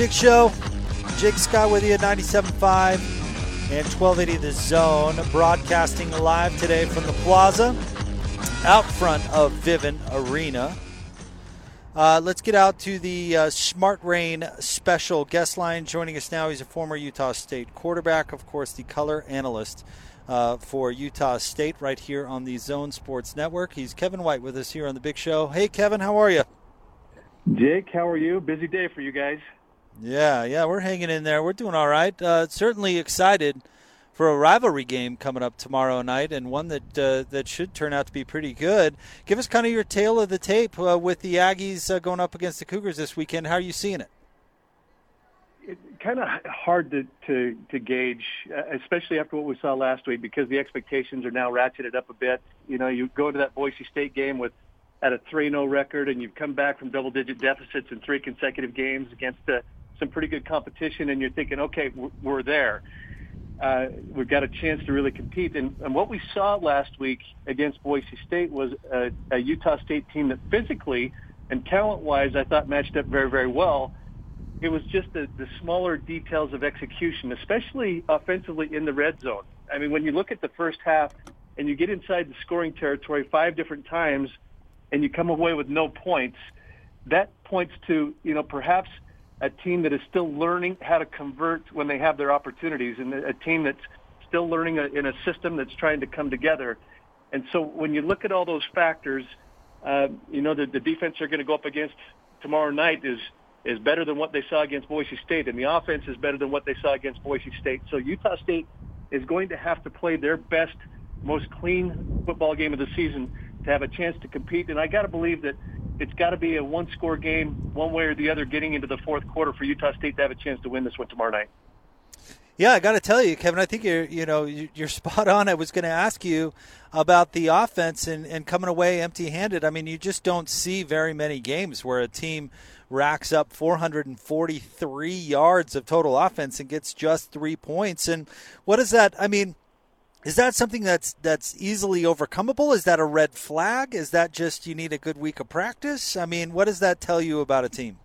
Big Show. Jake Scott with you at 97.5 and 1280 The Zone, broadcasting live today from the plaza out front of Vivint Arena. Uh, let's get out to the uh, Smart Rain special guest line. Joining us now, he's a former Utah State quarterback, of course, the color analyst uh, for Utah State right here on the Zone Sports Network. He's Kevin White with us here on the Big Show. Hey, Kevin, how are you? Jake, how are you? Busy day for you guys. Yeah, yeah, we're hanging in there. We're doing all right. Uh, certainly excited for a rivalry game coming up tomorrow night, and one that uh, that should turn out to be pretty good. Give us kind of your tale of the tape uh, with the Aggies uh, going up against the Cougars this weekend. How are you seeing it? It's kind of hard to, to, to gauge, uh, especially after what we saw last week, because the expectations are now ratcheted up a bit. You know, you go to that Boise State game with at a 3-0 record, and you've come back from double-digit deficits in three consecutive games against uh, some pretty good competition, and you're thinking, okay, we're there. Uh, we've got a chance to really compete. And, and what we saw last week against Boise State was a, a Utah State team that physically and talent-wise, I thought matched up very, very well. It was just the, the smaller details of execution, especially offensively in the red zone. I mean, when you look at the first half and you get inside the scoring territory five different times and you come away with no points, that points to, you know, perhaps – a team that is still learning how to convert when they have their opportunities, and a team that's still learning a, in a system that's trying to come together. And so when you look at all those factors, uh, you know the, the defense they're going to go up against tomorrow night is is better than what they saw against Boise State, and the offense is better than what they saw against Boise State. So Utah State is going to have to play their best, most clean football game of the season to have a chance to compete. And I got to believe that it's got to be a one-score game, one way or the other, getting into the fourth quarter for Utah State to have a chance to win this one tomorrow night. Yeah, I got to tell you, Kevin. I think you're you know you're spot on. I was going to ask you about the offense and, and coming away empty-handed. I mean, you just don't see very many games where a team racks up 443 yards of total offense and gets just three points. And what is that? I mean, is that something that's that's easily overcomeable? Is that a red flag? Is that just you need a good week of practice? I mean, what does that tell you about a team?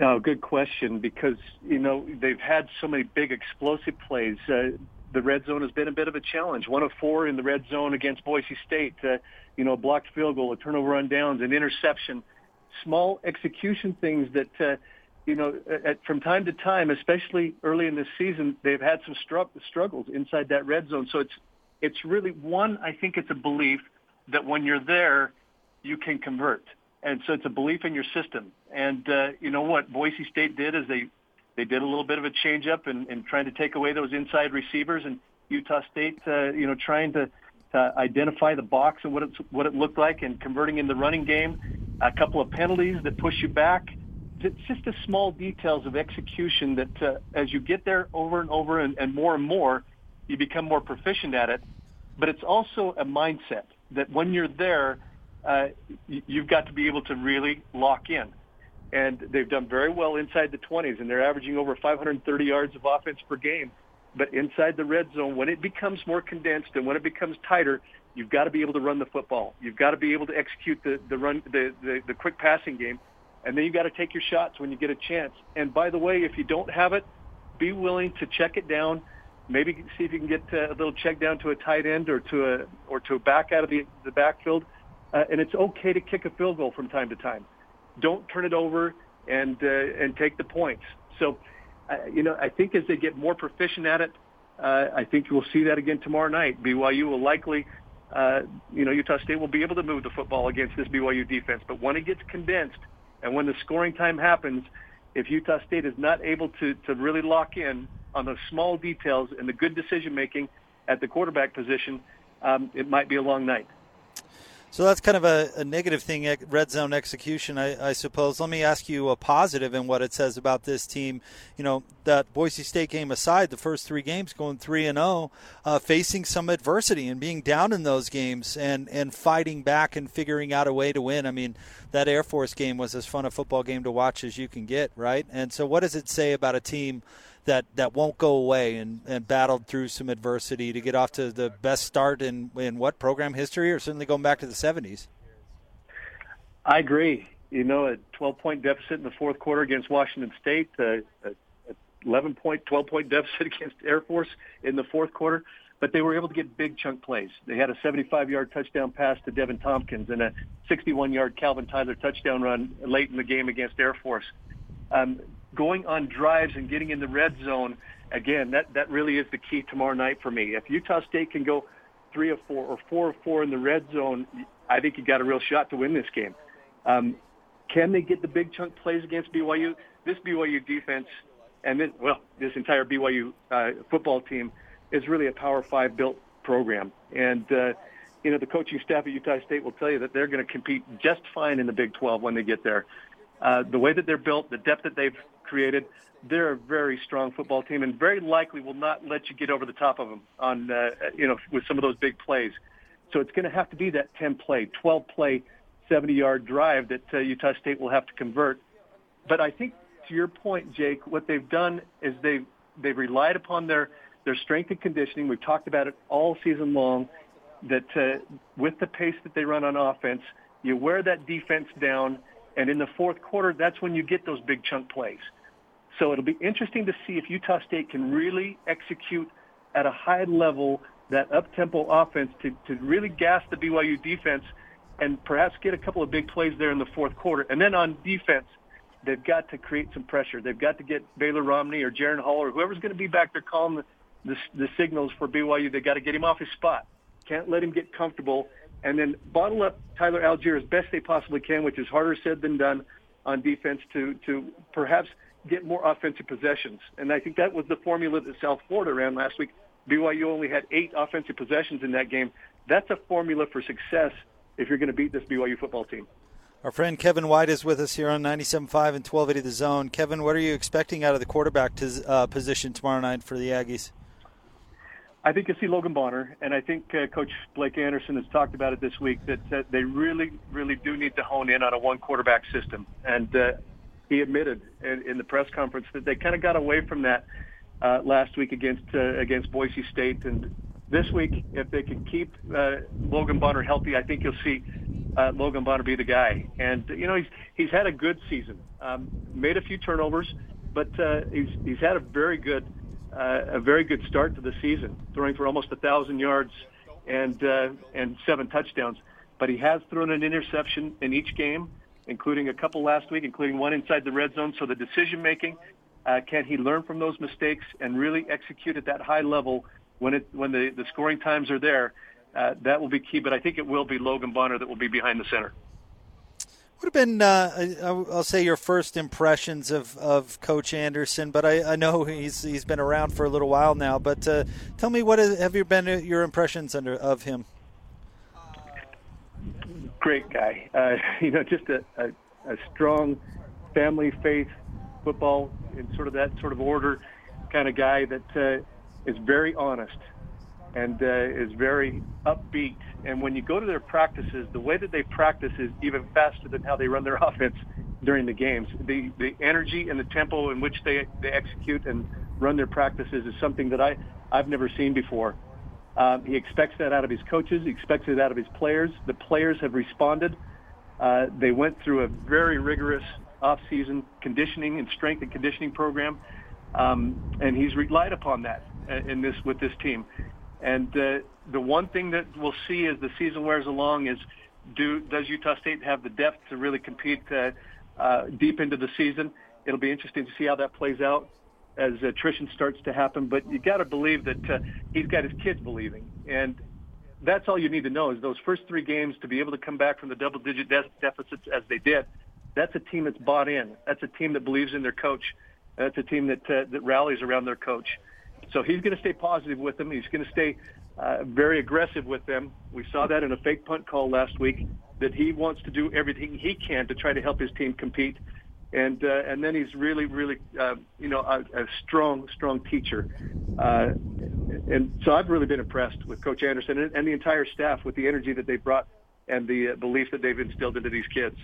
Oh, good question. Because you know they've had so many big explosive plays. Uh, the red zone has been a bit of a challenge. One of four in the red zone against Boise State. Uh, you know, a blocked field goal, a turnover on downs, an interception. Small execution things that uh, you know, at, from time to time, especially early in this season, they've had some stru- struggles inside that red zone. So it's it's really one. I think it's a belief that when you're there, you can convert, and so it's a belief in your system. And uh, you know what Boise State did is they they did a little bit of a change up in, in trying to take away those inside receivers, and Utah State, uh, you know, trying to, to identify the box and what it's what it looked like, and converting in the running game. A couple of penalties that push you back it's just the small details of execution that uh, as you get there over and over and, and more and more, you become more proficient at it. But it's also a mindset that when you're there, uh, you've got to be able to really lock in. And they've done very well inside the 20s, and they're averaging over 530 yards of offense per game. But inside the red zone, when it becomes more condensed and when it becomes tighter, you've got to be able to run the football. You've got to be able to execute the, the run, the, the, the quick passing game and then you've got to take your shots when you get a chance. And by the way, if you don't have it, be willing to check it down. Maybe see if you can get uh, a little check down to a tight end or to a or to a back out of the the backfield. Uh, and it's okay to kick a field goal from time to time. Don't turn it over and uh, and take the points. So, uh, you know, I think as they get more proficient at it, uh, I think we'll see that again tomorrow night. BYU will likely, uh, you know, Utah State will be able to move the football against this BYU defense. But when it gets condensed, and when the scoring time happens, if Utah State is not able to, to really lock in on the small details and the good decision making at the quarterback position, um, it might be a long night. So that's kind of a, a, negative thing, red zone execution, I, I, suppose. Let me ask you a positive in what it says about this team. You know, that Boise State game aside, the first three games going three and zero, uh, facing some adversity and being down in those games and and fighting back and figuring out a way to win. I mean, that Air Force game was as fun a football game to watch as you can get, right? And so, what does it say about a team? That, that won't go away and, and battled through some adversity to get off to the best start in, in what program history or certainly going back to the 70s. I agree. You know, a 12 point deficit in the fourth quarter against Washington State, a, a 11 point, 12 point deficit against Air Force in the fourth quarter, but they were able to get big chunk plays. They had a 75 yard touchdown pass to Deven Thompkins and a 61 yard Calvin Tyler touchdown run late in the game against Air Force. Um, going on drives and getting in the red zone, again, that, that really is the key tomorrow night for me. If Utah State can go three or four or four or four in the red zone, I think you got a real shot to win this game. Um, can they get the big chunk plays against BYU? This BYU defense and this, well, this entire BYU uh, football team is really a Power Five built program. And, uh, you know, the coaching staff at Utah State will tell you that they're going to compete just fine in the Big 12 when they get there. Uh, the way that they're built, the depth that they've created, they're a very strong football team and very likely will not let you get over the top of them on, uh, you know, with some of those big plays. So it's going to have to be that 10 play, 12 play, 70 yard drive that uh, Utah State will have to convert. But I think to your point, Jake, what they've done is they've, they've relied upon their, their strength and conditioning. We've talked about it all season long that uh, with the pace that they run on offense, you wear that defense down and in the fourth quarter, that's when you get those big chunk plays. So it'll be interesting to see if Utah State can really execute at a high level that up-tempo offense to, to really gas the BYU defense and perhaps get a couple of big plays there in the fourth quarter. And then on defense, they've got to create some pressure. They've got to get Baylor Romney or Jaren Hall or whoever's going to be back there calling the, the, the signals for BYU. They've got to get him off his spot. Can't let him get comfortable and then bottle up Tyler Allgeier as best they possibly can, which is harder said than done on defense to to perhaps get more offensive possessions. And I think that was the formula that South Florida ran last week. BYU only had eight offensive possessions in that game. That's a formula for success if you're going to beat this BYU football team. Our friend Kevin White is with us here on 97.5 and 1280 The Zone. Kevin, what are you expecting out of the quarterback to, uh, position tomorrow night for the Aggies? I think you'll see Logan Bonner, and I think uh, Coach Blake Anderson has talked about it this week that, they really, really do need to hone in on a one quarterback system. And uh, he admitted in, in the press conference that they kind of got away from that uh, last week against uh, against Boise State. And this week, if they can keep uh, Logan Bonner healthy, I think you'll see uh, Logan Bonner be the guy. And you know, he's he's had a good season, um, made a few turnovers, but uh, he's he's had a very good a very good start to the season, throwing for almost a thousand yards and uh, and seven touchdowns. But he has thrown an interception in each game, including a couple last week, including one inside the red zone. So the decision making, uh, can he learn from those mistakes and really execute at that high level when it when the, the scoring times are there? Uh, that will be key. But I think it will be Logan Bonner that will be behind the center would have been, uh, I'll say, your first impressions of, of Coach Anderson, but I, I, know he's he's been around for a little while now. But uh, tell me, what have you been uh, your impressions under of him? Great guy, uh, you know, just a, a, a, strong family faith football in sort of that sort of order kind of guy that uh, is very honest and uh, is very upbeat. And when you go to their practices, the way that they practice is even faster than how they run their offense during the games. The the energy and the tempo in which they they execute and run their practices is something that I I've never seen before. Um, he expects that out of his coaches. He expects it out of his players. The players have responded. Uh, they went through a very rigorous off-season conditioning and strength and conditioning program, um, and he's relied upon that uh, in this with this team. And uh, the one thing that we'll see as the season wears along is do does Utah State have the depth to really compete uh, uh, deep into the season? It'll be interesting to see how that plays out as attrition starts to happen. But you got to believe that uh, he's got his kids believing, and that's all you need to know is those first three games to be able to come back from the double-digit de- deficits as they did. That's a team that's bought in. That's a team that believes in their coach. That's a team that uh, that rallies around their coach. So he's going to stay positive with them. He's going to stay uh, very aggressive with them. We saw that in a fake punt call last week. That he wants to do everything he can to try to help his team compete, and uh, and then he's really really uh, you know a, a strong strong teacher, uh, and so I've really been impressed with Coach Anderson and, and the entire staff with the energy that they brought and the uh, belief that they've instilled into these kids.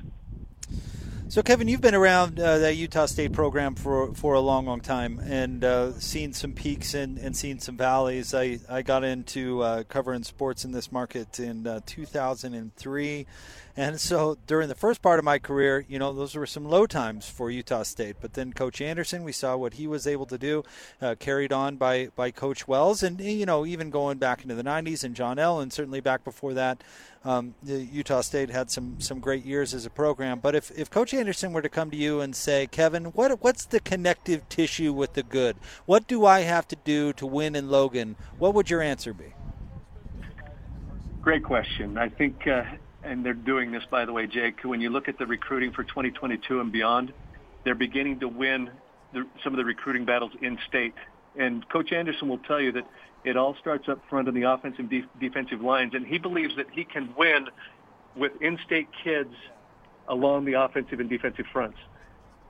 So, Kevin, you've been around uh, that Utah State program for, for a long, long time and uh, seen some peaks and, and seen some valleys. I, I got into uh, covering sports in this market in uh, 2003 and so during the first part of my career, you know, those were some low times for Utah State. But then Coach Anderson, we saw what he was able to do, uh, carried on by, by Coach Wells. And, you know, even going back into the 90s and John L., and certainly back before that, um, Utah State had some, some great years as a program. But if, if Coach Anderson were to come to you and say, Kevin, what what's the connective tissue with the good? What do I have to do to win in Logan? What would your answer be? Great question. I think uh, and they're doing this, by the way, Jake. When you look at the recruiting for 2022 and beyond, they're beginning to win the, some of the recruiting battles in state. And Coach Anderson will tell you that it all starts up front on the offensive and defensive lines, and he believes that he can win with in-state kids along the offensive and defensive fronts.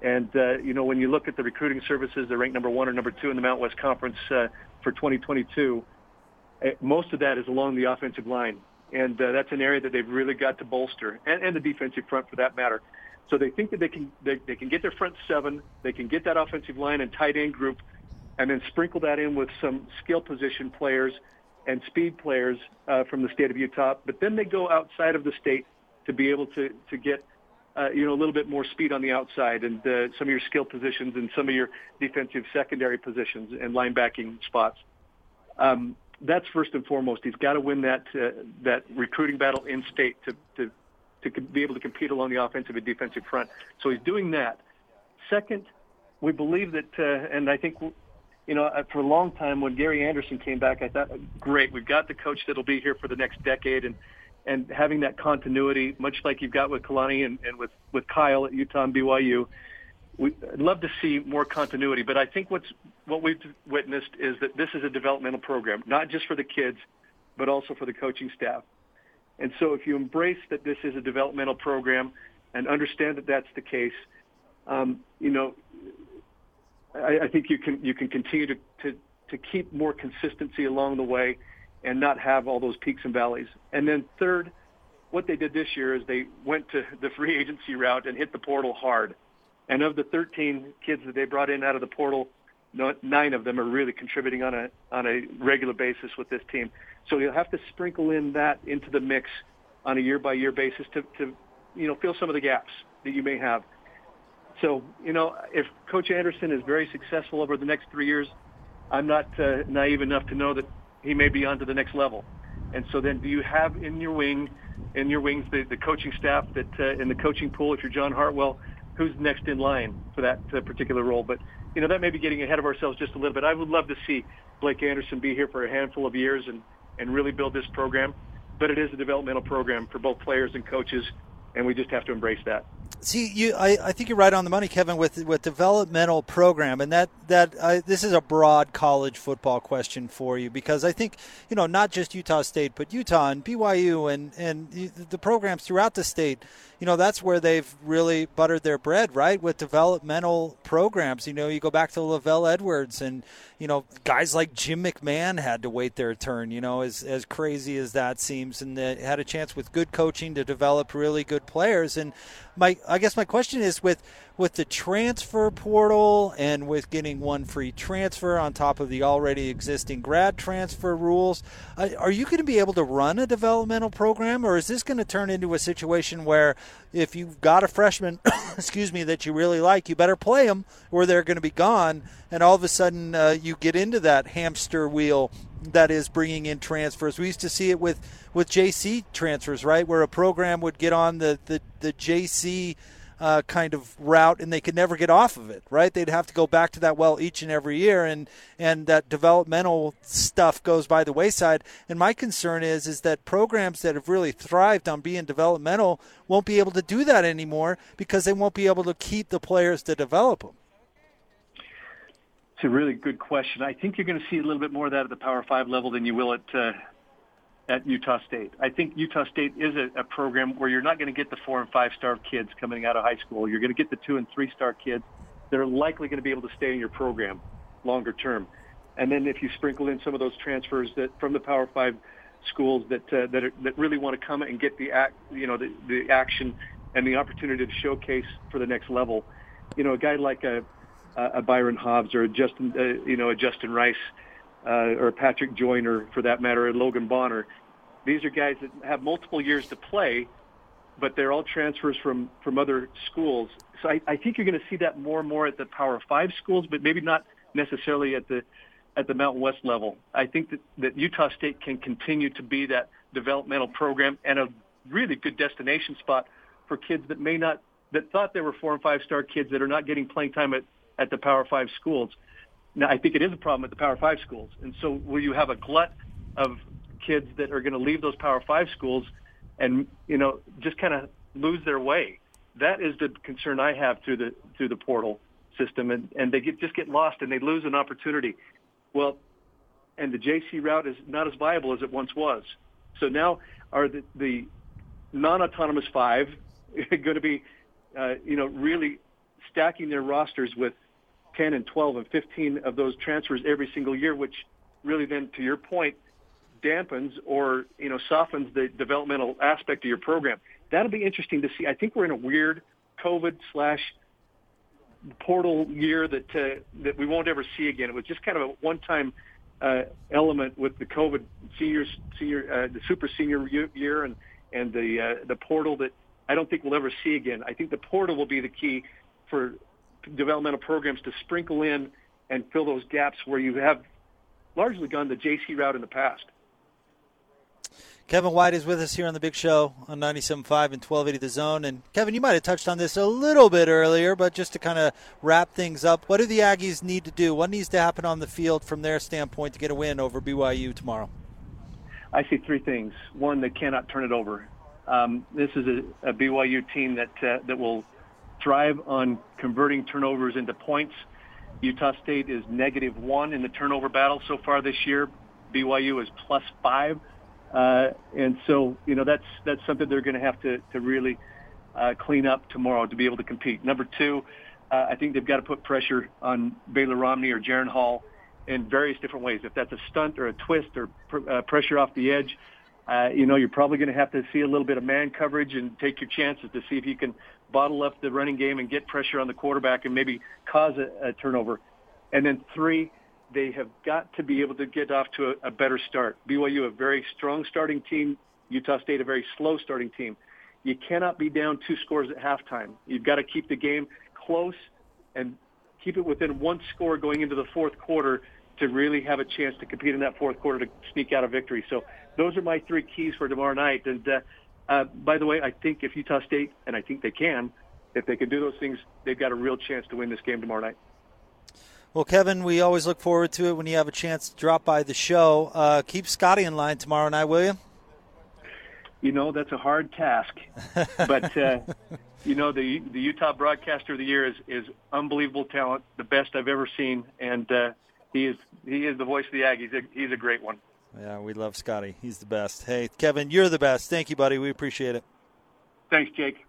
And uh, you know, when you look at the recruiting services, they're ranked number one or number two in the Mountain West Conference uh, for 2022. Uh, most of that is along the offensive line and uh, that's an area that they've really got to bolster, and, and the defensive front for that matter. So they think that they can they, they can get their front seven, they can get that offensive line and tight end group, and then sprinkle that in with some skill position players and speed players uh, from the state of Utah. But then they go outside of the state to be able to to get uh, you know a little bit more speed on the outside and uh, some of your skill positions and some of your defensive secondary positions and linebacking spots. Um, that's first and foremost. He's got to win that uh, that recruiting battle in state to to to be able to compete along the offensive and defensive front. So he's doing that. Second, we believe that, uh, and I think, you know, uh, for a long time when Gary Anderson came back, I thought, great, we've got the coach that'll be here for the next decade, and and having that continuity, much like you've got with Kalani and, and with with Kyle at Utah and BYU we, would love to see more continuity, but I think what's what we've witnessed is that this is a developmental program, not just for the kids, but also for the coaching staff. And so, if you embrace that this is a developmental program and understand that that's the case, um, you know, I, I, think you can you can continue to, to to keep more consistency along the way, and not have all those peaks and valleys. And then third, what they did this year is they went to the free agency route and hit the portal hard. And of the 13 kids that they brought in out of the portal, nine of them are really contributing on a on a regular basis with this team. So you'll have to sprinkle in that into the mix on a year by year basis to, to you know fill some of the gaps that you may have. So you know if Coach Anderson is very successful over the next three years, I'm not uh, naive enough to know that he may be on to the next level. And so then, do you have in your wing, in your wings, the, the coaching staff that uh, in the coaching pool? If you're John Hartwell, who's next in line for that uh, particular role. But you know that may be getting ahead of ourselves just a little bit. I would love to see Blake Anderson be here for a handful of years and and really build this program. But it is a developmental program for both players and coaches, and we just have to embrace that. See, you, I, I think you're right on the money, Kevin, with with developmental program, and that that this is a broad college football question for you because I think you know not just Utah State, but Utah and BYU and and the programs throughout the state. You know that's where they've really buttered their bread, right? With developmental programs. You know, you go back to LaVell Edwards, and you know guys like Jim McMahon had to wait their turn. You know, as as crazy as that seems, and they had a chance with good coaching to develop really good players. And my I guess my question is with with the transfer portal and with getting one free transfer on top of the already existing grad transfer rules, uh, are you going to be able to run a developmental program, or is this going to turn into a situation where if you've got a freshman, excuse me, that you really like, you better play them, or they're going to be gone, and all of a sudden uh, you get into that hamster wheel that is bringing in transfers. We used to see it with with JC transfers, right, where a program would get on the the, the JC uh, kind of route, and they could never get off of it. Right? They'd have to go back to that well each and every year, and and that developmental stuff goes by the wayside. And my concern is is that programs that have really thrived on being developmental won't be able to do that anymore because they won't be able to keep the players to develop them. It's a really good question. I think you're going to see a little bit more of that at the Power Five level than you will at uh, at Utah State. I think Utah State is a, a program where you're not going to get the four and five star kids coming out of high school. You're going to get the two and three star kids that are likely going to be able to stay in your program longer term. And then if you sprinkle in some of those transfers that from the Power Five schools that uh, that are, that really want to come and get the act, you know, the, the action and the opportunity to showcase for the next level. You know, a guy like a a Byron Hobbs or a Justin, uh, you know, a Justin Rice uh, or a Patrick Joyner for that matter, or Logan Bonner. These are guys that have multiple years to play, but they're all transfers from from other schools. So I, I think you're going to see that more and more at the Power Five schools, but maybe not necessarily at the at the Mountain West level. I think that, that Utah State can continue to be that developmental program and a really good destination spot for kids that may not that thought they were four and five star kids that are not getting playing time at at the Power Five schools. Now, I think it is a problem at the Power Five schools, and so will you have a glut of kids that are going to leave those Power Five schools and you know just kind of lose their way? That is the concern I have through the through the portal system, and and they get just get lost and they lose an opportunity. Well, and the JC route is not as viable as it once was. So now are the, the non-autonomous five going to be, uh, you know, really stacking their rosters with 10 and 12 and 15 of those transfers every single year, which really then, to your point, dampens or you know softens the developmental aspect of your program. That'll be interesting to see. I think we're in a weird COVID slash portal year that uh, that we won't ever see again. It was just kind of a one-time uh, element with the COVID seniors, senior, uh, the super senior year, and and the uh, the portal that I don't think we'll ever see again. I think the portal will be the key for developmental programs to sprinkle in and fill those gaps where you have largely gone the JC route in the past. Kevin White is with us here on the Big Show on 97.5 and 1280 The Zone. And Kevin, you might have touched on this a little bit earlier, but just to kind of wrap things up, what do the Aggies need to do? What needs to happen on the field from their standpoint to get a win over BYU tomorrow? I see three things. One, they cannot turn it over. Um, this is a, a BYU team that uh, that will thrive on converting turnovers into points. Utah State is negative one in the turnover battle so far this year. BYU is plus five. Uh, and so, you know, that's that's something they're going to have to to really uh, clean up tomorrow to be able to compete. Number two, uh, I think they've got to put pressure on Baylor Romney or Jaren Hall in various different ways. If that's a stunt or a twist or pr- uh, pressure off the edge, uh, you know, you're probably going to have to see a little bit of man coverage and take your chances to see if you can bottle up the running game and get pressure on the quarterback and maybe cause a, a turnover. And then three, they have got to be able to get off to a, a better start. BYU, a very strong starting team. Utah State, a very slow starting team. You cannot be down two scores at halftime. You've got to keep the game close and keep it within one score going into the fourth quarter to really have a chance to compete in that fourth quarter to sneak out a victory. So those are my three keys for tomorrow night. And uh, uh, by the way, I think if Utah State, and I think they can, if they can do those things, they've got a real chance to win this game tomorrow night. Well, Kevin, we always look forward to it when you have a chance to drop by the show. Uh, keep Scotty in line tomorrow night, will you? You know that's a hard task, but uh, you know the the Utah Broadcaster of the Year is is unbelievable talent, the best I've ever seen, and uh, he is he is the voice of the Aggies. He's a great one. Yeah, we love Scotty. He's the best. Hey, Kevin, you're the best. Thank you, buddy. We appreciate it. Thanks, Jake.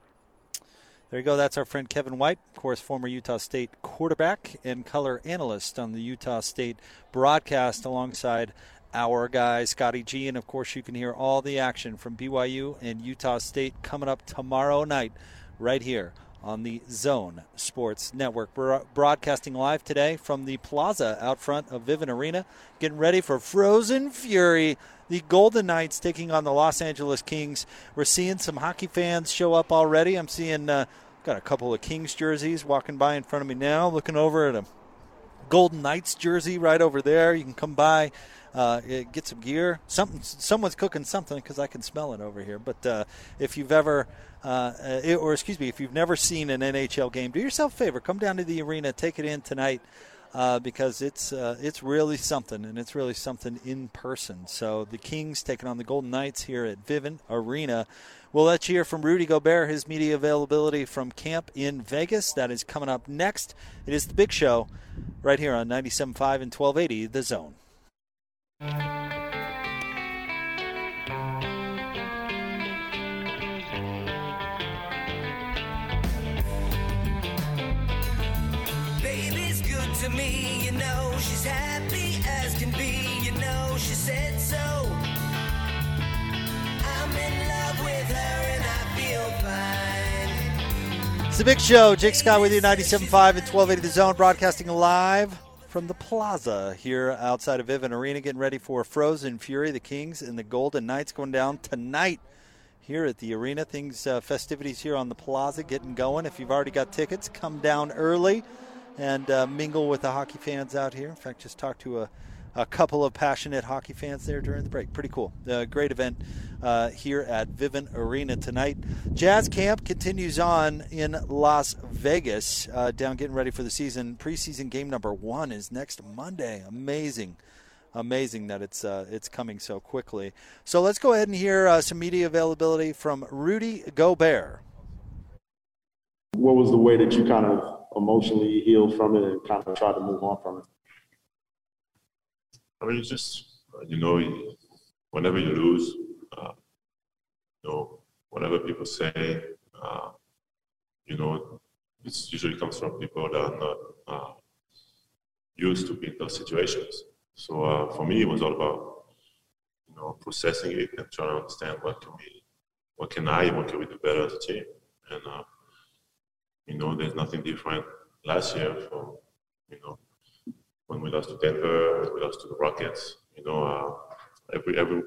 There you go. That's our friend Kevin White, of course, former Utah State quarterback and color analyst on the Utah State broadcast alongside our guy, Scotty G. And of course, you can hear all the action from BYU and Utah State coming up tomorrow night right here on the Zone Sports Network. We're broadcasting live today from the plaza out front of Vivint Arena, getting ready for Frozen Fury the Golden Knights taking on the Los Angeles Kings. We're seeing some hockey fans show up already. I'm seeing uh, got a couple of Kings jerseys walking by in front of me now. Looking over at a Golden Knights jersey right over there. You can come by. Uh, get some gear. Something, someone's cooking something because I can smell it over here. But uh, if you've ever, uh, uh or excuse me, if you've never seen an NHL game, do yourself a favor. Come down to the arena, take it in tonight uh, because it's uh, it's really something, and it's really something in person. So the Kings taking on the Golden Knights here at Vivint Arena. We'll let you hear from Rudy Gobert, his media availability from camp in Vegas. That is coming up next. It is the big show right here on 97.5 and 1280 The Zone. It's a big show. Jake Scott with you, 97.5 and 1280 The Zone, broadcasting live from the plaza here outside of Vivint Arena, getting ready for Frozen Fury, the Kings and the Golden Knights going down tonight here at the arena. Things, uh, festivities here on the plaza getting going. If you've already got tickets, come down early and uh, mingle with the hockey fans out here. In fact, just talked to a, a couple of passionate hockey fans there during the break. Pretty cool. Uh, great event uh, here at Vivint Arena tonight. Jazz Camp continues on in Las Vegas, uh, down getting ready for the season. Preseason game number one is next Monday. Amazing. Amazing that it's uh, it's coming so quickly. So let's go ahead and hear uh, some media availability from Rudy Gobert. What was the way that you kind of emotionally healed from it and kind of tried to move on from it? I mean, it's just you know, whenever you lose, uh, you know, whatever people say, uh, you know, it usually comes from people that are not uh, used to being in those situations. So uh, for me, it was all about you know processing it and trying to understand what can we, what can I, what can we do better as a team, and uh, you know, there's nothing different last year from you know when we lost to Denver, when we lost to the Rockets. You know, uh, every every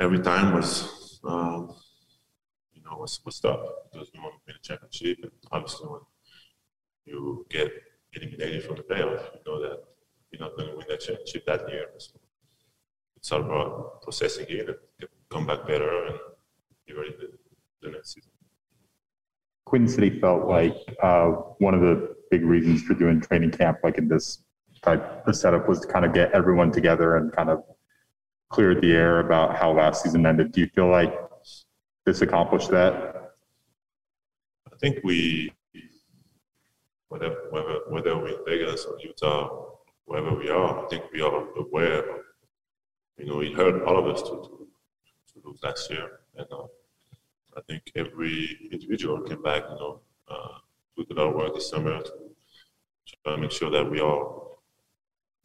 every time was um, you know was was tough because we want to win a championship, and obviously when you get eliminated from the playoff, you know that you're not going to win that championship that year. So it's all about processing it and come back better and be ready the next season. Quin Snyder felt like uh, one of the big reasons for doing training camp like in this type of setup was to kind of get everyone together and kind of clear the air about how last season ended. Do you feel like this accomplished that? I think we, whether whether whether we're in Vegas or Utah, wherever we are, I think we are aware. Of, you know, it hurt all of us to to, to lose last year, and uh, I think every individual came back. You know, uh, we did our work this summer to to make sure that we are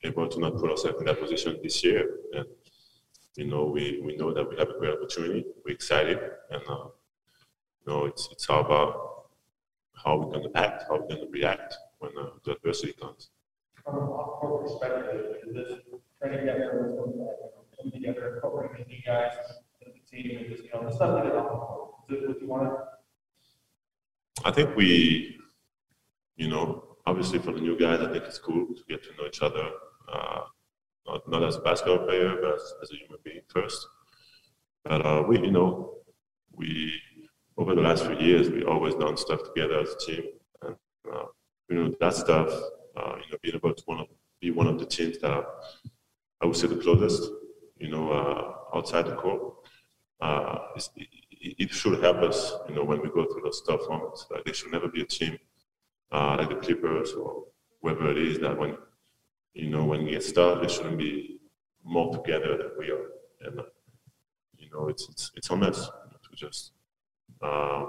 able to not put ourselves in that position this year. And you know, we we know that we have a great opportunity. We're excited, and uh, you know, it's it's all about how we're going to act, how we're going to react when uh, the adversity comes. from a corporate perspective, is this training together, coming together, incorporating the new guys, as a team, and just, you know, the stuff that is on the court? Is it what you want? I think we, you know, obviously for the new guys, I think it's cool to get to know each other, uh, not, not as a basketball player, but as, as a human being first. But uh, we, you know, we over the last few years, we always done stuff together as a team, and uh, you know that stuff, uh, you know, being able to one of, be one of the teams that are, I would say the closest, you know, uh, outside the court, uh, it, it should help us, you know, when we go through those tough moments. Like there should never be a team uh, like the Clippers or whoever it is that when, you know, when we gets tough, it shouldn't be more together than we are. And, you know, it's, it's, it's on us to just, uh,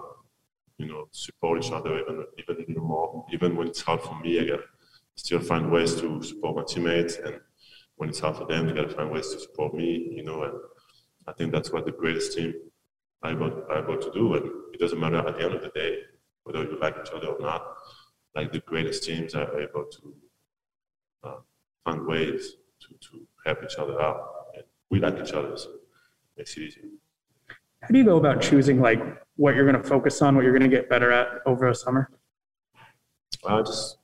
you know, support each other even, even more. Even when it's hard for me, I got still find ways to support my teammates. And when it's hard for them, they got to find ways to support me, you know, and I think that's what the greatest team are able, are able to do. And it doesn't matter at the end of the day whether you like each other or not. Like the greatest teams are able to uh, find ways to, to help each other out. And we like each other, so it makes it easy. How do you go about choosing like what you're going to focus on, what you're going to get better at over a summer? I just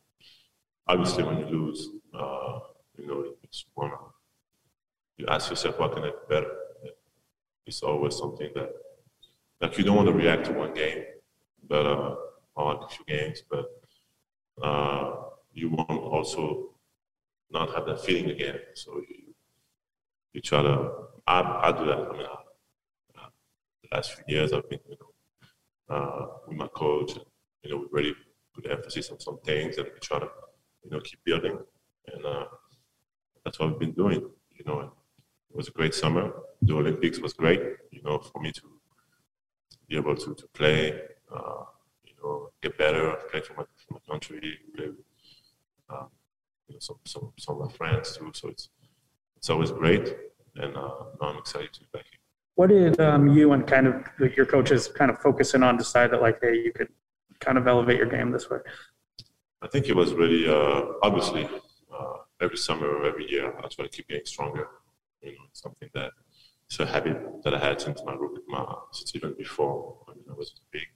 obviously when you lose, uh, you know, it's wanna you ask yourself what can I do better. It's always something that like you don't want to react to one game, but uh, or a few games, but uh, you want also not have that feeling again. So you you try to I, I do that. I mean, I, the last few years I've been you know uh, with my coach, and, you know, we really put emphasis on some things and we try to you know, keep building, and uh, that's what we've been doing. You know, it was a great summer. The Olympics was great. You know, for me to be able to to play, uh, you know, get better, play for my for my country, play uh, you know, some some some of my friends too. So it's it's always great, and uh, now I'm excited to be back here. What did um, you and kind of your coaches kind of focus in on decide that like, hey, you could kind of elevate your game this way? I think it was really uh, obviously uh, every summer or every year I try to keep getting stronger. You know, it's something that it's a habit that I had since my rookie, my since even before I, mean, I was big.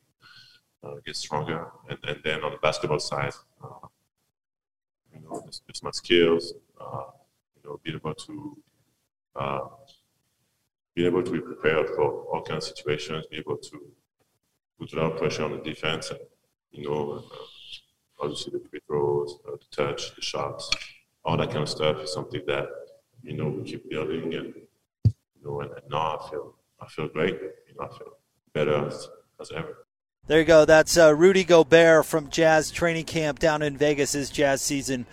Uh, get stronger, and, and then on the basketball side, uh, know, it's, it's my skills. Uh, you know, being able to uh, being able to be prepared for all kinds of situations, be able to put a lot of pressure on the defense, and you know, uh, obviously the free throws, uh, the touch, the shots, all that kind of stuff is something that you know we keep building, and you know, and, and now I feel I feel great. You know, I feel better as, as ever. There you go. That's uh, Rudy Gobert from Jazz training camp down in Vegas. His Jazz season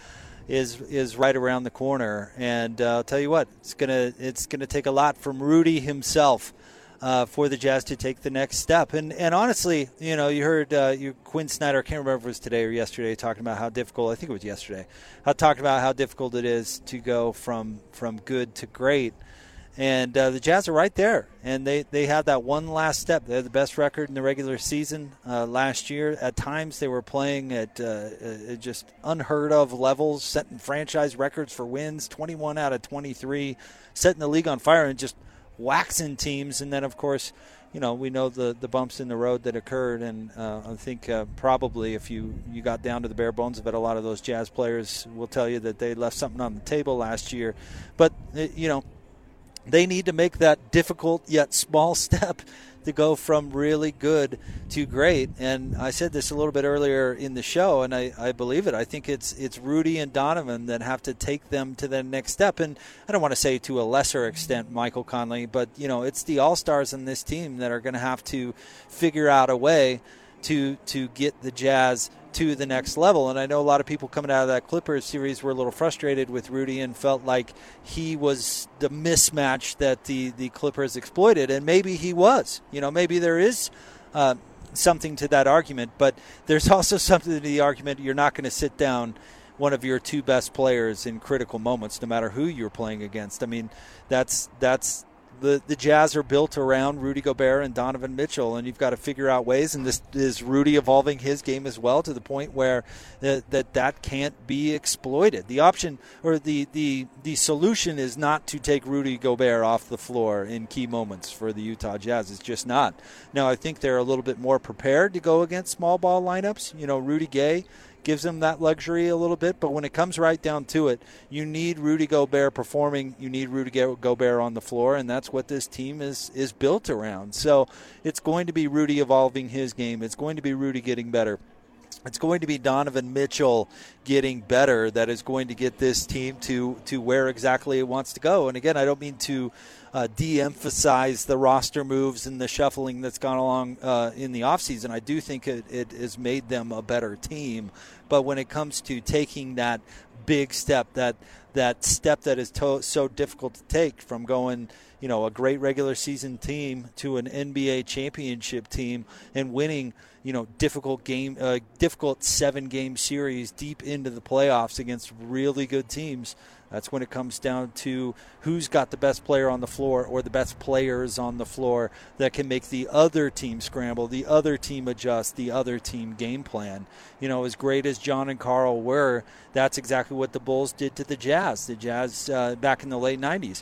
is is right around the corner, and uh, I'll tell you what, it's gonna it's gonna take a lot from Rudy himself. Uh, for the Jazz to take the next step, and and honestly, you know, you heard uh, you Quin Snyder. I can't remember if it was today or yesterday, talking about how difficult. I think it was yesterday. I talked about how difficult it is to go from from good to great, and uh, the Jazz are right there, and they, they had that one last step. They had the best record in the regular season uh, last year. At times, they were playing at uh, uh just unheard of levels, setting franchise records for wins 21 out of 23, setting the league on fire, and just waxing teams. And then, of course, you know, we know the, the bumps in the road that occurred, and uh, I think uh, probably if you, you got down to the bare bones of it, a lot of those Jazz players will tell you that they left something on the table last year. But, you know, they need to make that difficult yet small step to go from really good to great. And I said this a little bit earlier in the show, and I, I believe it. I think it's it's Rudy and Donovan that have to take them to the next step. And I don't want to say to a lesser extent Michael Conley, but you know it's the all stars in this team that are going to have to figure out a way to to get the Jazz to the next level. And I know a lot of people coming out of that Clippers series were a little frustrated with Rudy and felt like he was the mismatch that the, the Clippers exploited. And maybe he was. You know, maybe there is. Uh, something to that argument, but there's also something to the argument you're not going to sit down one of your two best players in critical moments, no matter who you're playing against. I mean, that's that's the, the Jazz are built around Rudy Gobert and Donovan Mitchell, and you've got to figure out ways. And this is Rudy evolving his game as well to the point where that that, that can't be exploited. The option or the, the the solution is not to take Rudy Gobert off the floor in key moments for the Utah Jazz. It's just not. Now I think they're a little bit more prepared to go against small ball lineups. You know, Rudy Gay gives them that luxury a little bit. But when it comes right down to it, you need Rudy Gobert performing. You need Rudy Gobert on the floor, and that's what this team is is built around. So it's going to be Rudy evolving his game. It's going to be Rudy getting better. It's going to be Donovan Mitchell getting better that is going to get this team to to where exactly it wants to go. And again, I don't mean to uh, de-emphasize the roster moves and the shuffling that's gone along uh, in the offseason. I do think it, it has made them a better team. But when it comes to taking that big step, that that step that is to- so difficult to take from going, you know, a great regular season team to an NBA championship team and winning, you know, difficult game, uh, difficult seven game series deep into the playoffs against really good teams. That's when it comes down to who's got the best player on the floor or the best players on the floor that can make the other team scramble, the other team adjust, the other team game plan. You know, as great as John and Karl were, that's exactly what the Bulls did to the Jazz. The Jazz uh, back in the late 90s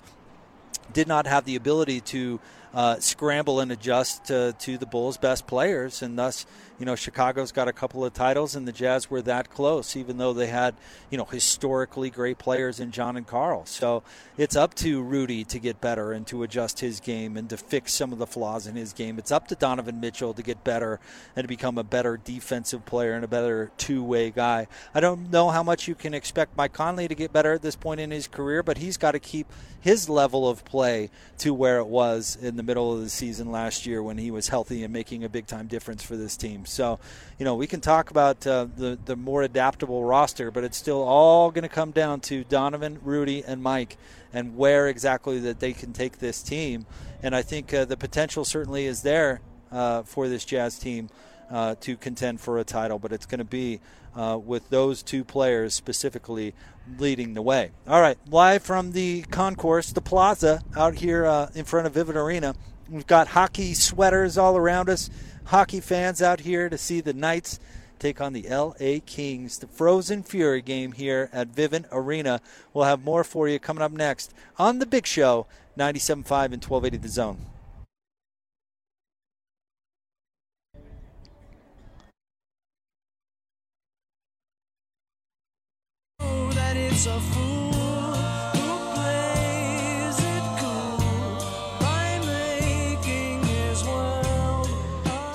did not have the ability to uh, scramble and adjust to, to the Bulls' best players, and thus, you know, Chicago's got a couple of titles, and the Jazz were that close, even though they had, you know, historically great players in John and Karl. So it's up to Rudy to get better and to adjust his game and to fix some of the flaws in his game. It's up to Donovan Mitchell to get better and to become a better defensive player and a better two-way guy. I don't know how much you can expect Mike Conley to get better at this point in his career, but he's got to keep his level of play to where it was in the middle of the season last year when he was healthy and making a big time difference for this team. So, you know, we can talk about uh, the the more adaptable roster, but it's still all going to come down to Donovan, Rudy, and Mike, and where exactly that they can take this team. And I think uh, the potential certainly is there uh, for this Jazz team uh, to contend for a title, but it's going to be uh, with those two players specifically leading the way. All right, live from the concourse, the plaza out here uh, in front of Vivint Arena. We've got hockey sweaters all around us, hockey fans out here to see the Knights take on the LA Kings. The Frozen Fury game here at Vivint Arena. We'll have more for you coming up next on The Big Show, 97.5 and 1280 The Zone.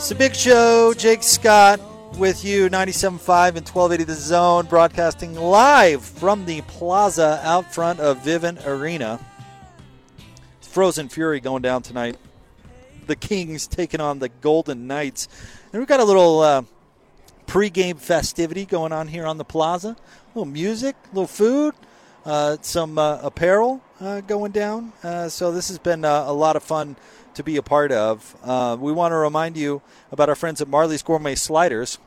It's a Big Show. Jake Scott with you, 97.5 and 1280 The Zone, broadcasting live from the plaza out front of Vivint Arena. It's Frozen Fury going down tonight. The Kings taking on the Golden Knights. And we've got a little uh, pregame festivity going on here on the plaza. A little music, a little food, uh, some uh, apparel uh, going down. Uh, so this has been uh, a lot of fun to be a part of. Uh, we want to remind you about our friends at Marley's Gourmet Sliders.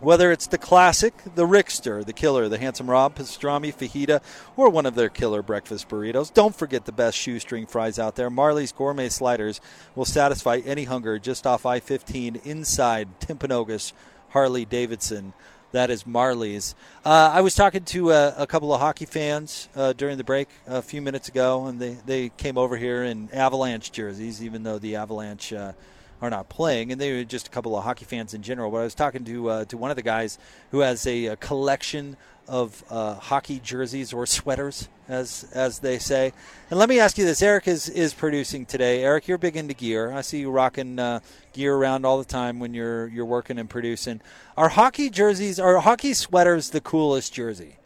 Whether it's the classic, the Rickster, the killer, the Handsome Rob, pastrami, fajita, or one of their killer breakfast burritos, don't forget the best shoestring fries out there. Marley's Gourmet Sliders will satisfy any hunger just off I 15 inside Timpanogos, Harley Davidson. That is Marley's. Uh, I was talking to a, a couple of hockey fans uh, during the break a few minutes ago, and they, they came over here in Avalanche jerseys, even though the Avalanche uh, are not playing, and they were just a couple of hockey fans in general. But I was talking to uh, to one of the guys who has a, a collection of uh, hockey jerseys or sweaters, as as they say. And let me ask you this: Eric is is producing today. Eric, you're big into gear. I see you rocking uh, gear around all the time when you're you're working and producing. Are hockey jerseys, are hockey sweaters the coolest jersey?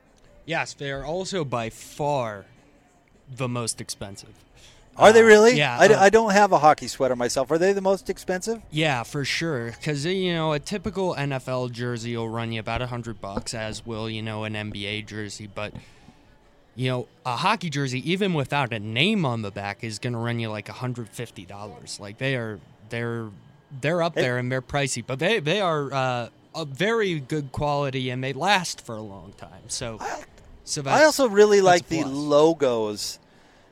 Yes, they are also by far the most expensive. Are they Uh, really? Yeah. I, uh, I don't have a hockey sweater myself. Are they the most expensive? Yeah, for sure. Because you know, a typical NFL jersey will run you about a hundred bucks, as will you know an NBA jersey. But you know, a hockey jersey, even without a name on the back, is going to run you like hundred fifty dollars. Like they are, they're they're up there and they're pricey, but they they are uh, a very good quality and they last for a long time. So, so I also really like the logos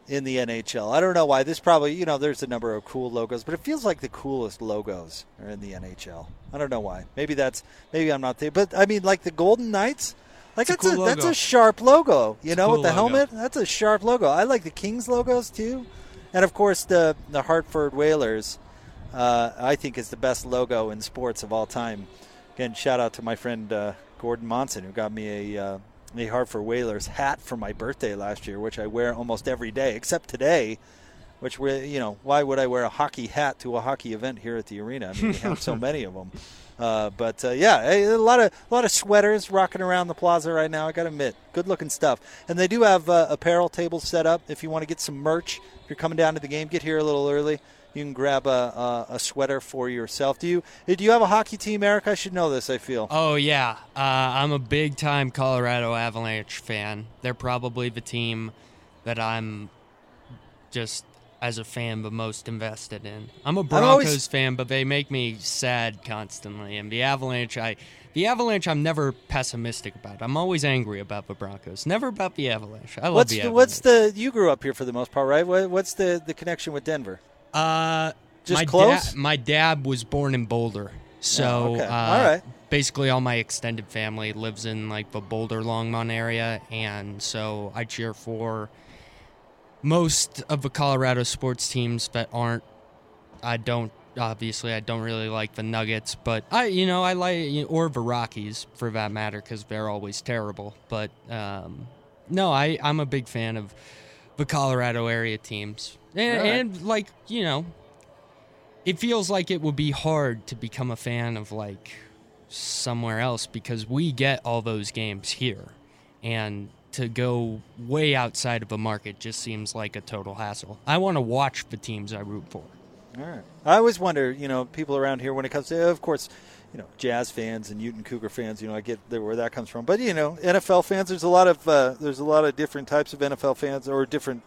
in the NHL. I don't know why. This probably, you know, there's a number of cool logos, but it feels like the coolest logos are in the NHL. I don't know why. Maybe that's maybe I'm not there, but I mean, like the Golden Knights. Like a that's a, cool that's a sharp logo, you It's know, cool with the logo. helmet. That's a sharp logo. I like the Kings logos too, and of course the the Hartford Whalers. Uh, I think is the best logo in sports of all time. Again, shout out to my friend uh, Gordon Monson who got me a uh, a Hartford Whalers hat for my birthday last year, which I wear almost every day except today. Which we, you know, why would I wear a hockey hat to a hockey event here at the arena? I mean, we have so many of them. Uh, but uh, yeah, hey, a lot of a lot of sweaters rocking around the plaza right now. I got to admit, good looking stuff. And they do have uh, apparel tables set up. If you want to get some merch, if you're coming down to the game, get here a little early. You can grab a, a, a sweater for yourself. Do you do you have a hockey team, Eric? I should know this. I feel. Oh yeah, uh, I'm a big time Colorado Avalanche fan. They're probably the team that I'm just as a fan but most invested in. I'm a I'm Broncos always- fan, but they make me sad constantly. And the Avalanche, I the Avalanche, I'm never pessimistic about. I'm always angry about the Broncos, never about the Avalanche. I love What's the the, Avalanche. what's the you grew up here for the most part, right? What, what's the the connection with Denver? Uh, Just my close? Dad, my dad was born in Boulder, so Oh, okay. uh, All right. basically all my extended family lives in like the Boulder Longmont area, and so I cheer for most of the Colorado sports teams that aren't. I don't obviously I don't really like the Nuggets, but I you know I like or the Rockies for that matter because they're always terrible. But um, no, I I'm a big fan of the Colorado area teams, and, right. and like you know, it feels like it would be hard to become a fan of like somewhere else because we get all those games here, and to go way outside of a market just seems like a total hassle. I want to watch the teams I root for. All right. I always wonder, you know, people around here when it comes to, of course, you know, Jazz fans and Ute and Cougar fans. You know, I get where that comes from, but you know, NFL fans. There's a lot of uh, there's a lot of different types of NFL fans or different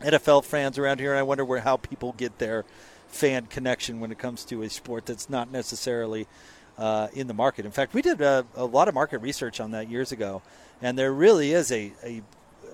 NFL fans around here. And I wonder where how people get their fan connection when it comes to a sport that's not necessarily uh, in the market. In fact, we did a, a, lot of market research on that years ago, and there really is a, a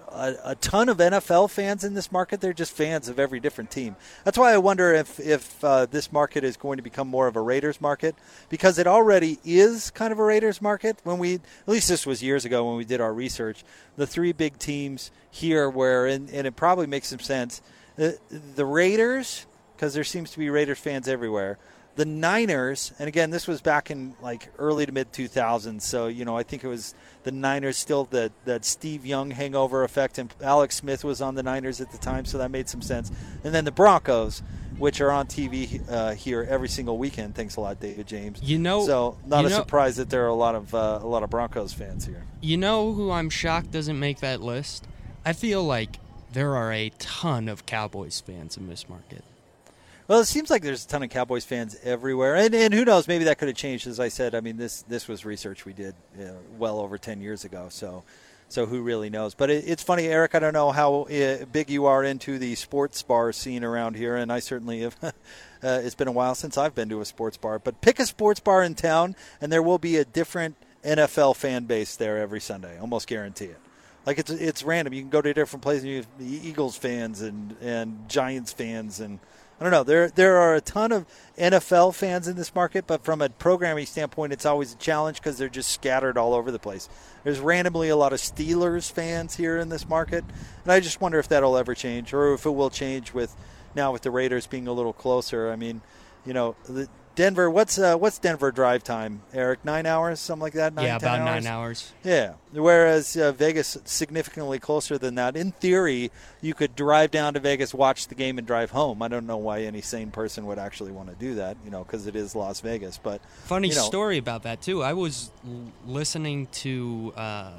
a, a, ton of NFL fans in this market. They're just fans of every different team. That's why I wonder if if uh, this market is going to become more of a Raiders market because it already is kind of a Raiders market. When we at least this was years ago when we did our research, the three big teams here where and, and it probably makes some sense. The, the Raiders because there seems to be Raiders fans everywhere the Niners, and again, this was back in like early to mid 2000s. So you know, I think it was the Niners still that that Steve Young hangover effect, and Alex Smith was on the Niners at the time, so that made some sense. And then the Broncos, which are on TV uh, here every single weekend. Thanks a lot, David James. You know, so not a know, surprise that there are a lot of uh, a lot of Broncos fans here. You know who I'm shocked doesn't make that list? I feel like there are a ton of Cowboys fans in this market. Well, it seems like there's a ton of Cowboys fans everywhere, and, and who knows? Maybe that could have changed. As I said, I mean this this was research we did you know, well over ten years ago, so so who really knows? But it, it's funny, Eric. I don't know how uh, big you are into the sports bar scene around here, and I certainly have. uh, it's been a while since I've been to a sports bar, but pick a sports bar in town, and there will be a different NFL fan base there every Sunday. Almost guarantee it. Like it's it's random. You can go to different places. And You have Eagles fans and and Giants fans and I don't know. There there are a ton of NFL fans in this market, but from a programming standpoint, it's always a challenge because they're just scattered all over the place. There's randomly a lot of Steelers fans here in this market, and I just wonder if that'll ever change or if it will change with now with the Raiders being a little closer. I mean, you know, the, Denver, what's uh, what's Denver drive time, Eric? Nine hours, something like that. Nine, yeah, about hours? nine hours. Yeah. Whereas uh, Vegas significantly closer than that. In theory, you could drive down to Vegas, watch the game, and drive home. I don't know why any sane person would actually want to do that, you know, because it is Las Vegas. But funny you know, story about that too. I was listening to. Uh,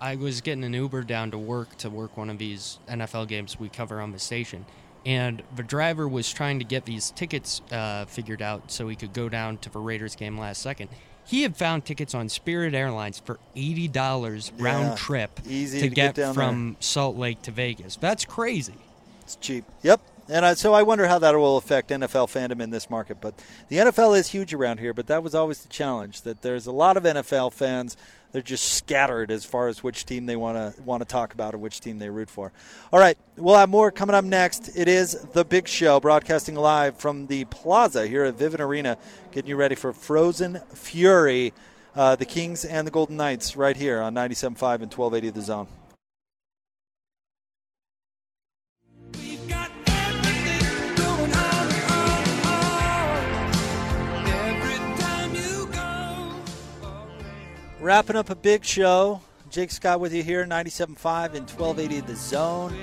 I was getting an Uber down to work to work one of these NFL games we cover on the station and the driver was trying to get these tickets uh, figured out so he could go down to the Raiders game last second. He had found tickets on Spirit Airlines for eighty dollars yeah, round trip to, to get, get from there. Salt Lake to Vegas. That's crazy. It's cheap. Yep. And I, so I wonder how that will affect NFL fandom in this market. But the NFL is huge around here, but that was always the challenge that there's a lot of NFL fans they're just scattered as far as which team they want to want to talk about or which team they root for. All right, we'll have more coming up next. It is the Big Show, broadcasting live from the Plaza here at Vivint Arena, getting you ready for Frozen Fury, uh, the Kings and the Golden Knights, right here on 97.5 and 1280 of The Zone. Wrapping up a big show. Jake Scott with you here, 97.5 and 1280 The Zone.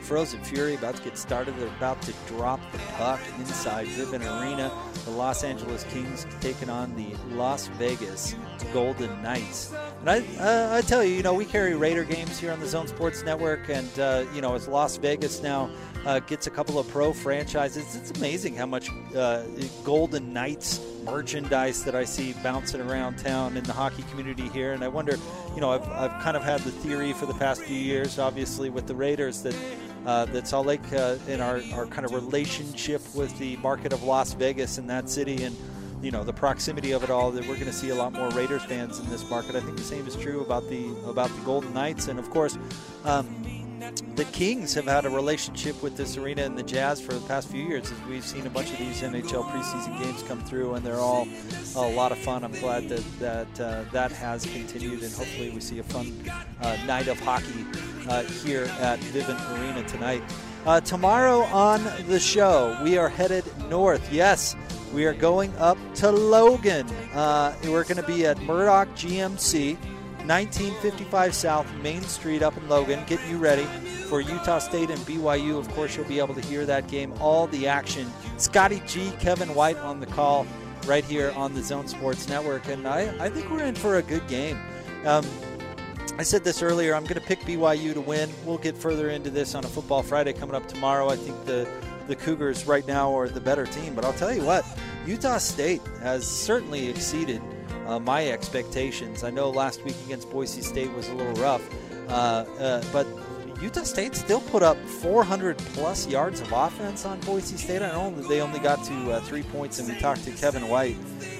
Frozen Fury about to get started. They're about to drop the puck inside Vivint Arena. The Los Angeles Kings taking on the Las Vegas Golden Knights. And I, uh, I tell you, you know, we carry Raider games here on the Zone Sports Network, and uh, you know, as Las Vegas now uh, gets a couple of pro franchises, it's amazing how much uh, Golden Knights merchandise that I see bouncing around town in the hockey community here. And I wonder, you know, I've, I've kind of had the theory for the past few years, obviously, with the Raiders that. Uh, that Salt Lake uh, in our, our kind of relationship with the market of Las Vegas in that city and you know the proximity of it all that we're going to see a lot more Raiders fans in this market. I think the same is true about the about the Golden Knights and of course um, the Kings have had a relationship with this arena and the Jazz for the past few years. As we've seen a bunch of these NHL preseason games come through, and they're all a lot of fun. I'm glad that that uh, that has continued, and hopefully we see a fun uh, night of hockey uh, here at Vivint Arena tonight. Uh, tomorrow on the show, we are headed north. Yes, we are going up to Logan. Uh, we're going to be at Murdoch GMC. 1955 South Main Street up in Logan. Get you ready for Utah State and BYU. Of course, you'll be able to hear that game, all the action. Scotty G, Kevin White on the call right here on the Zone Sports Network. And I, I think we're in for a good game. Um, I said this earlier. I'm going to pick BYU to win. We'll get further into this on a Football Friday coming up tomorrow. I think the the Cougars right now are the better team, but I'll tell you what, Utah State has certainly exceeded uh, my expectations. I know last week against Boise State was a little rough, uh, uh, but Utah State still put up 400 plus yards of offense on Boise State. I know they only got to uh, three points, and we talked to Kevin White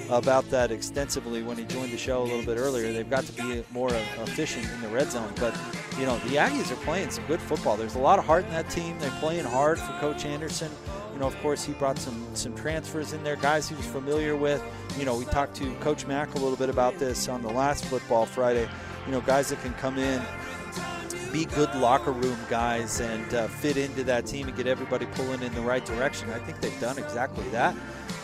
about that extensively when he joined the show a little bit earlier. They've got to be more efficient in the red zone, but you know the Aggies are playing some good football. There's a lot of heart in that team. They're playing hard for Coach Anderson. You know, of course, he brought some some transfers in there, guys he was familiar with. You know, we talked to Coach Mack a little bit about this on the last Football Friday. You know, guys that can come in be good locker room guys and uh, fit into that team and get everybody pulling in the right direction. I think they've done exactly that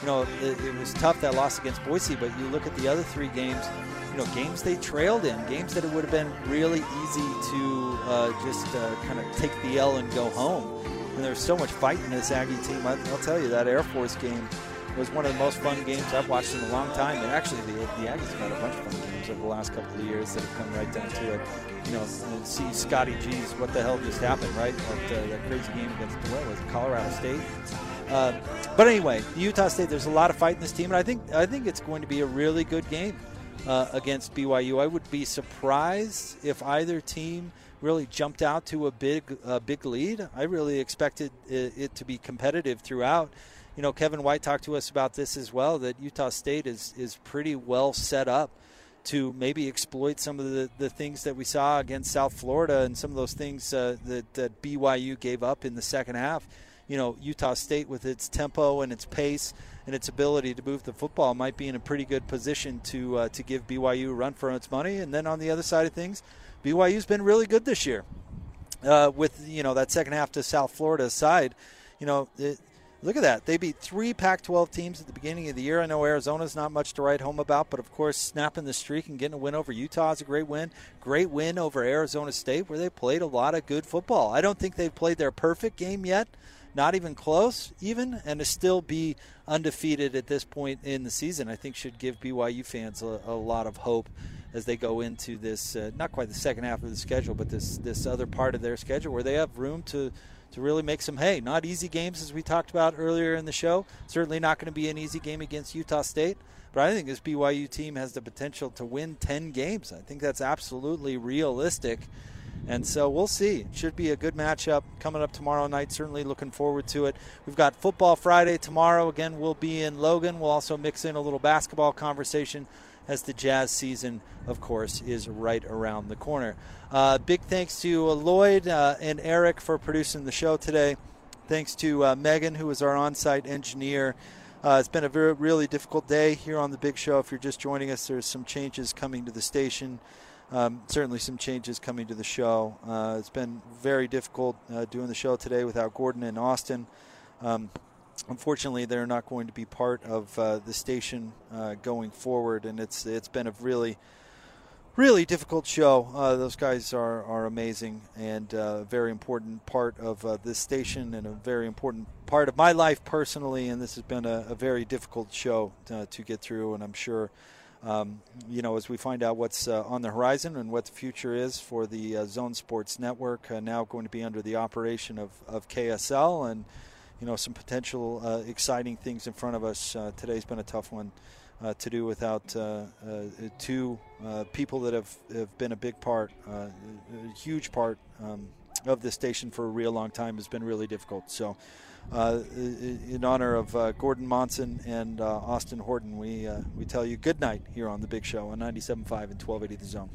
you know, it, it, was tough that loss against Boise, but you look at the other three games, you know, games they trailed in, games that it would have been really easy to uh, just uh, kind of take the L and go home. And there's so much fight in this Aggie team. I, will tell you, that Air Force game was one of the most fun games I've watched in a long time. And actually, the, the Aggies have had a bunch of fun games over the last couple of years that have come right down to it. You know, and see Scotty G's, what the hell just happened, right? That, uh, that crazy game against, what was Colorado State? Uh, but anyway, Utah State. There's a lot of fight in this team, and I think I think it's going to be a really good game uh, against BYU. I would be surprised if either team really jumped out to a big uh, big lead. I really expected it, it, to be competitive throughout. You know, Kevin White talked to us about this as well. That Utah State is is pretty well set up to maybe exploit some of the, the things that we saw against South Florida and some of those things uh, that, that BYU gave up in the second half you know, Utah State with its tempo and its pace and its ability to move the football might be in a pretty good position to uh, to give BYU a run for its money. And then on the other side of things, BYU's been really good this year. Uh, with you know that second half to South Florida side, you know, it, look at that. They beat three Pac-12 teams at the beginning of the year. I know Arizona's not much to write home about, but of course, snapping the streak and getting a win over Utah is a great win. Great win over Arizona State, where they played a lot of good football. I don't think they've played their perfect game yet not even close, even, and to still be undefeated at this point in the season, I think should give BYU fans a, a lot of hope as they go into this, uh, not quite the second half of the schedule, but this this other part of their schedule where they have room to to really make some hay. Not easy games as we talked about earlier in the show. Certainly not going to be an easy game against Utah State, but I think this BYU team has the potential to win 10 games. I think that's absolutely realistic. And so we'll see. Should be a good matchup coming up tomorrow night. Certainly looking forward to it. We've got Football Friday tomorrow. Again, we'll be in Logan. We'll also mix in a little basketball conversation as the Jazz season, of course, is right around the corner. Uh, big thanks to uh, Lloyd uh, and Eric for producing the show today. Thanks to uh, Megan, who is our on site engineer. Uh, it's been a very, really difficult day here on the Big Show. If you're just joining us, there's some changes coming to the station. Um, certainly some changes coming to the show. Uh, it's been very difficult uh, doing the show today without Gordon and Austin. Um, unfortunately, they're not going to be part of uh, the station uh, going forward, and it's it's been a really really difficult show. Uh, those guys are, are amazing and uh, a very important part of uh, this station and a very important part of my life personally. And this has been a, a very difficult show to, to, get through, and I'm sure um, you know, as we find out what's uh, on the horizon and what the future is for the uh, Zone Sports Network, uh, now going to be under the operation of, of KSL, and you know, some potential uh, exciting things in front of us. Uh, today's been a tough one uh, to do without two people that have, have been a big part, a huge part um, of the station for a real long time has been really difficult. So in honor of uh, Gordon Monson and uh, Austin Horton, we, uh, we tell you good night here on The Big Show on 97.5 and 1280 The Zone.